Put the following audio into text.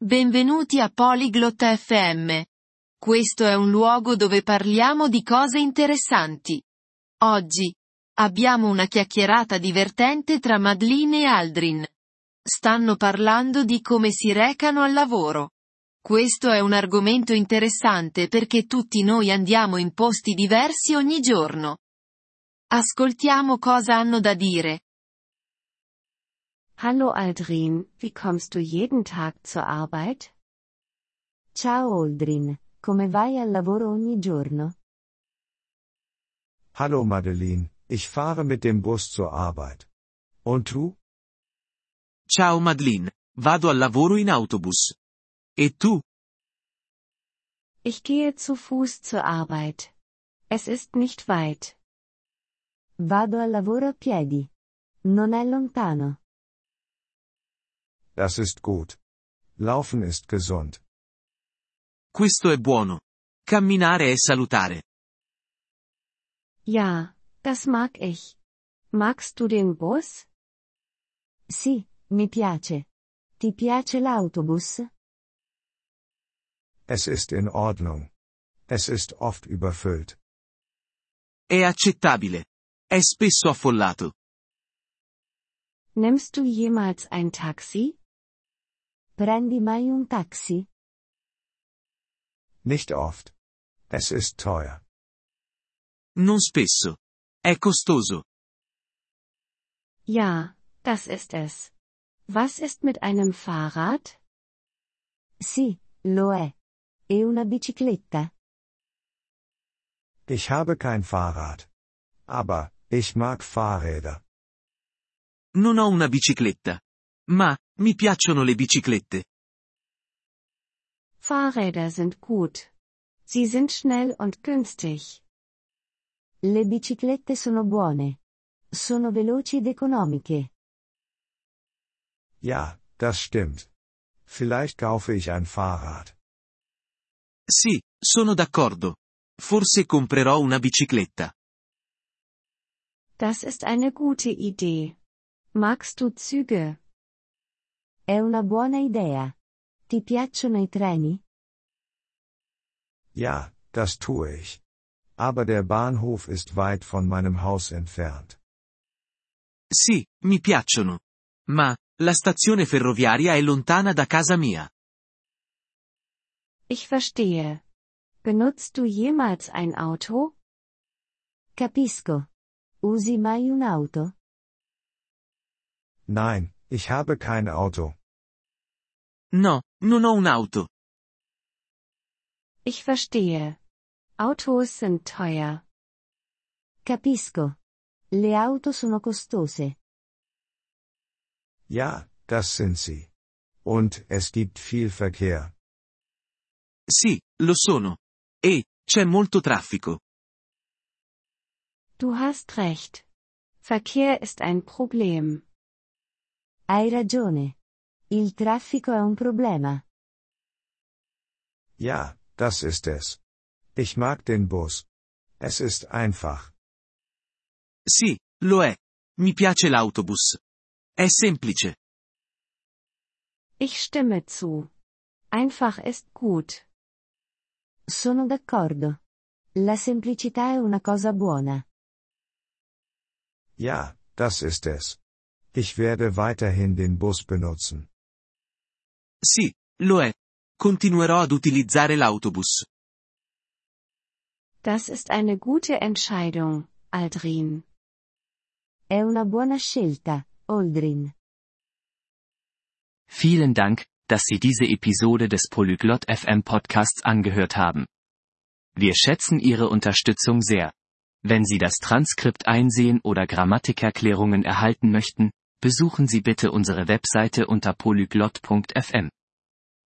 Benvenuti a Polyglot FM. Questo è un luogo dove parliamo di cose interessanti. Oggi abbiamo una chiacchierata divertente tra Madeline e Aldrin. Stanno parlando di come si recano al lavoro. Questo è un argomento interessante perché tutti noi andiamo in posti diversi ogni giorno. Ascoltiamo cosa hanno da dire. Hallo Aldrin, wie kommst du jeden Tag zur Arbeit? Ciao Aldrin, come vai al lavoro ogni giorno? Hallo Madeline, ich fahre mit dem Bus zur Arbeit. Und du? Ciao Madeline, vado al lavoro in autobus. E tu? Ich gehe zu Fuß zur Arbeit. Es ist nicht weit. Vado al lavoro a piedi. Non è lontano. Das ist gut. Laufen ist gesund. Questo è buono. Camminare è salutare. Ja, das mag ich. Magst du den Bus? Sì, mi piace. Ti piace l'autobus? Es ist in Ordnung. Es ist oft überfüllt. È accettabile. È spesso affollato. Nimmst du jemals ein Taxi? Prendi mai un taxi? Nicht oft. Es ist teuer. Non spesso. È costoso. Ja, das ist es. Was ist mit einem Fahrrad? Sì, lo è. E una bicicletta? Ich habe kein Fahrrad. Aber, ich mag Fahrräder. Non ho una bicicletta. Ma, mi piacciono le biciclette. Fahrräder sind gut. Sie sind schnell und günstig. Le biciclette sono buone. Sono veloci ed economiche. Ja, das stimmt. Vielleicht kaufe ich ein Fahrrad. Sì, sono d'accordo. Forse comprerò una bicicletta. Das ist eine gute Idee. Magst du Züge? È una buona idea. Ti piacciono i treni? Ja, das tue ich. Aber der Bahnhof ist weit von meinem Haus entfernt. Sì, mi piacciono. Ma, la stazione ferroviaria è lontana da casa mia. Ich verstehe. Benutzt du jemals ein Auto? Capisco. Usi mai un'auto? Nein, ich habe kein Auto. No, non ho un'auto. Ich verstehe. Autos sind teuer. Capisco. Le auto sono costose. Ja, das sind sie. Und es gibt viel Verkehr. Sì, lo sono. E, c'è molto traffico. Du hast recht. Verkehr ist ein Problem. Hai ragione. Il traffico è un problema. Ja, das ist es. Ich mag den Bus. Es ist einfach. Sì, lo è. Mi piace l'autobus. È semplice. Ich stimme zu. Einfach ist gut. Sono d'accordo. La semplicità è una cosa buona. Ja, das ist es. Ich werde weiterhin den Bus benutzen. Sì, lo è. Continuerò ad utilizzare l'autobus. Das ist eine gute Entscheidung, Aldrin. È una buona scelta, Aldrin. Vielen Dank, dass Sie diese Episode des Polyglot FM Podcasts angehört haben. Wir schätzen Ihre Unterstützung sehr. Wenn Sie das Transkript einsehen oder Grammatikerklärungen erhalten möchten, besuchen Sie bitte unsere Webseite unter polyglot.fm.